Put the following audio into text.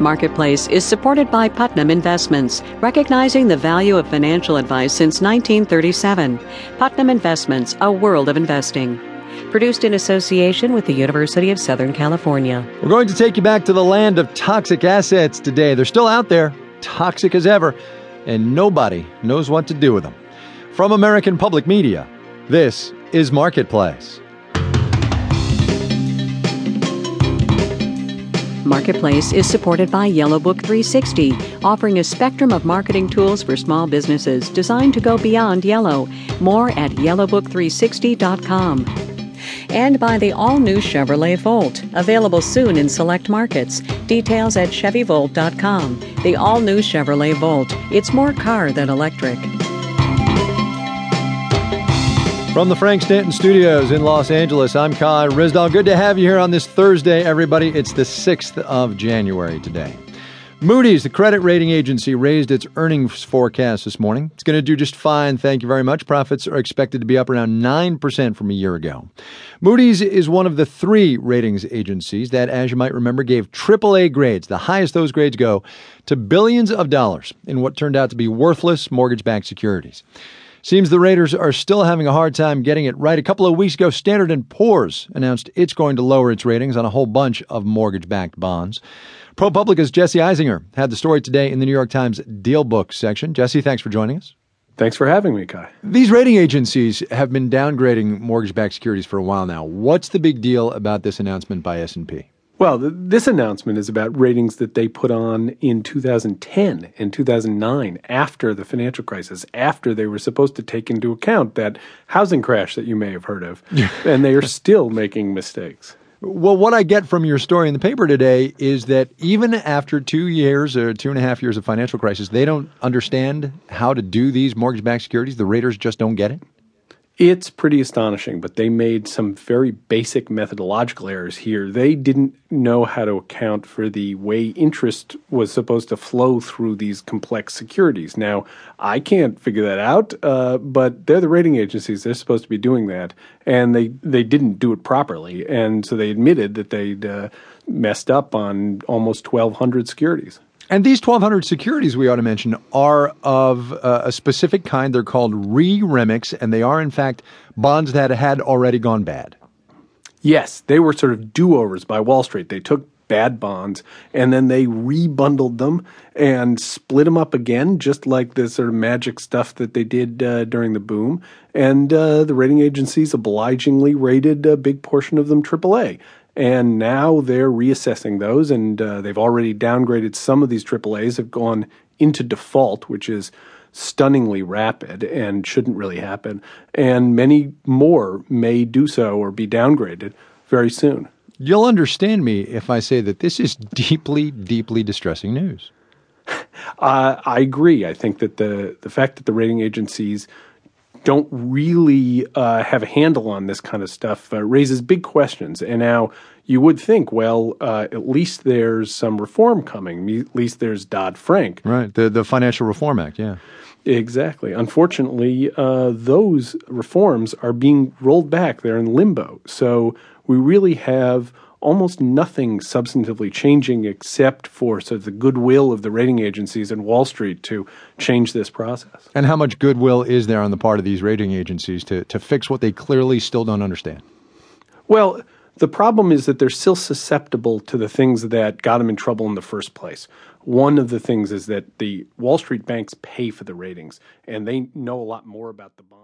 Marketplace is supported by Putnam Investments, recognizing the value of financial advice since 1937. Putnam Investments, a world of investing. Produced in association with the University of Southern California. We're going to take you back to the land of toxic assets today. They're still out there, toxic as ever, and nobody knows what to do with them. From American Public Media, this is Marketplace. Marketplace is supported by Yellow Book 360, offering a spectrum of marketing tools for small businesses designed to go beyond yellow. More at yellowbook360.com. And by the all new Chevrolet Volt, available soon in select markets. Details at ChevyVolt.com. The all new Chevrolet Volt. It's more car than electric. From the Frank Stanton Studios in Los Angeles, I'm Kai Ryssdal. Good to have you here on this Thursday, everybody. It's the 6th of January today. Moody's, the credit rating agency, raised its earnings forecast this morning. It's going to do just fine, thank you very much. Profits are expected to be up around 9% from a year ago. Moody's is one of the three ratings agencies that, as you might remember, gave AAA grades, the highest those grades go, to billions of dollars in what turned out to be worthless mortgage backed securities. Seems the raters are still having a hard time getting it right. A couple of weeks ago, Standard & Poor's announced it's going to lower its ratings on a whole bunch of mortgage-backed bonds. ProPublica's Jesse Eisinger had the story today in the New York Times DealBook section. Jesse, thanks for joining us. Thanks for having me, Kai. These rating agencies have been downgrading mortgage-backed securities for a while now. What's the big deal about this announcement by S&P? Well, th- this announcement is about ratings that they put on in 2010 and 2009 after the financial crisis, after they were supposed to take into account that housing crash that you may have heard of. and they are still making mistakes. Well, what I get from your story in the paper today is that even after two years or two and a half years of financial crisis, they don't understand how to do these mortgage backed securities. The raters just don't get it. It's pretty astonishing, but they made some very basic methodological errors here. They didn't know how to account for the way interest was supposed to flow through these complex securities. Now, I can't figure that out, uh, but they're the rating agencies. They're supposed to be doing that, and they, they didn't do it properly. And so they admitted that they'd uh, messed up on almost 1,200 securities. And these 1,200 securities we ought to mention are of uh, a specific kind. They're called re REMICs, and they are, in fact, bonds that had already gone bad. Yes, they were sort of do overs by Wall Street. They took bad bonds and then they rebundled them and split them up again, just like the sort of magic stuff that they did uh, during the boom. And uh, the rating agencies obligingly rated a big portion of them AAA and now they're reassessing those, and uh, they've already downgraded some of these AAA's, have gone into default, which is stunningly rapid and shouldn't really happen. And many more may do so or be downgraded very soon. You'll understand me if I say that this is deeply, deeply distressing news. Uh, I agree. I think that the the fact that the rating agencies don't really uh, have a handle on this kind of stuff uh, raises big questions. And now you would think, well, uh, at least there's some reform coming. At least there's Dodd Frank. Right, the the Financial Reform Act. Yeah. Exactly. Unfortunately, uh, those reforms are being rolled back. They're in limbo. So we really have almost nothing substantively changing except for sort of the goodwill of the rating agencies and Wall Street to change this process. And how much goodwill is there on the part of these rating agencies to, to fix what they clearly still don't understand? Well, the problem is that they're still susceptible to the things that got them in trouble in the first place. One of the things is that the Wall Street banks pay for the ratings, and they know a lot more about the bond.